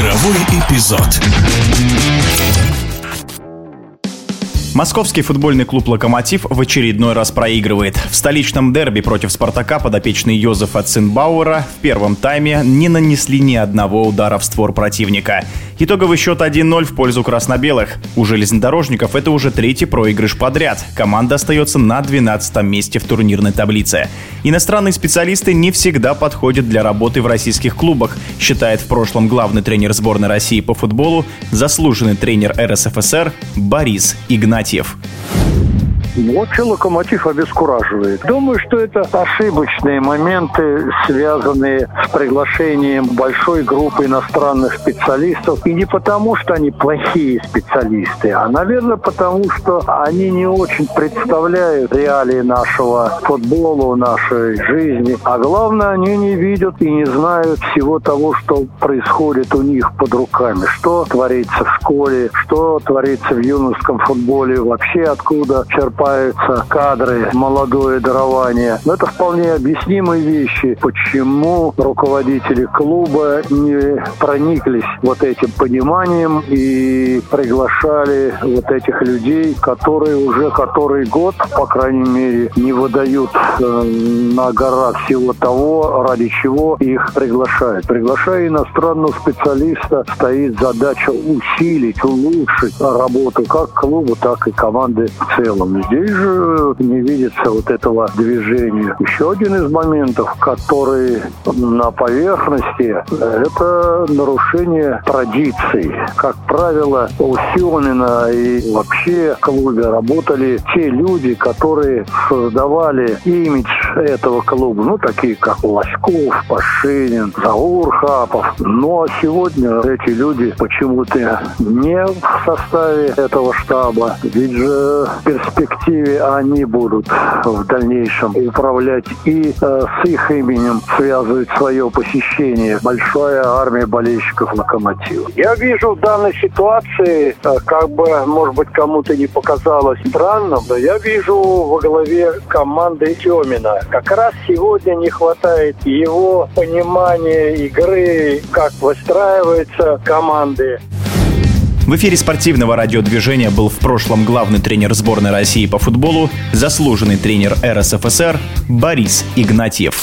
Игровой эпизод. Московский футбольный клуб «Локомотив» в очередной раз проигрывает. В столичном дерби против «Спартака» подопечные Йозефа Цинбауэра в первом тайме не нанесли ни одного удара в створ противника. Итоговый счет 1-0 в пользу красно-белых. У железнодорожников это уже третий проигрыш подряд. Команда остается на 12 месте в турнирной таблице. Иностранные специалисты не всегда подходят для работы в российских клубах, считает в прошлом главный тренер сборной России по футболу, заслуженный тренер РСФСР Борис Игнатьев. Вообще локомотив обескураживает. Думаю, что это ошибочные моменты, связанные с приглашением большой группы иностранных специалистов. И не потому, что они плохие специалисты, а, наверное, потому, что они не очень представляют реалии нашего футбола, нашей жизни. А главное, они не видят и не знают всего того, что происходит у них под руками. Что творится в школе, что творится в юношеском футболе, вообще откуда черпать черпаются кадры, молодое дарование. Но это вполне объяснимые вещи, почему руководители клуба не прониклись вот этим пониманием и приглашали вот этих людей, которые уже который год, по крайней мере, не выдают э, на гора всего того, ради чего их приглашают. Приглашая иностранного специалиста, стоит задача усилить, улучшить работу как клуба, так и команды в целом. Здесь же не видится вот этого движения. Еще один из моментов, который на поверхности, это нарушение традиций. Как правило, у Сионина и вообще в клубе работали те люди, которые создавали имидж этого клуба. Ну, такие как Лоськов, Пашинин, Заур Хапов. А сегодня эти люди почему-то не в составе этого штаба. Ведь же в перспективе они будут в дальнейшем управлять и э, с их именем связывать свое посещение большая армия болельщиков «Локомотива». Я вижу в данной ситуации, э, как бы, может быть, кому-то не показалось странным, но я вижу во главе команды Семина. Как раз сегодня не хватает его понимания игры, как выстраиваются команды. В эфире спортивного радиодвижения был в прошлом главный тренер сборной России по футболу, заслуженный тренер РСФСР Борис Игнатьев.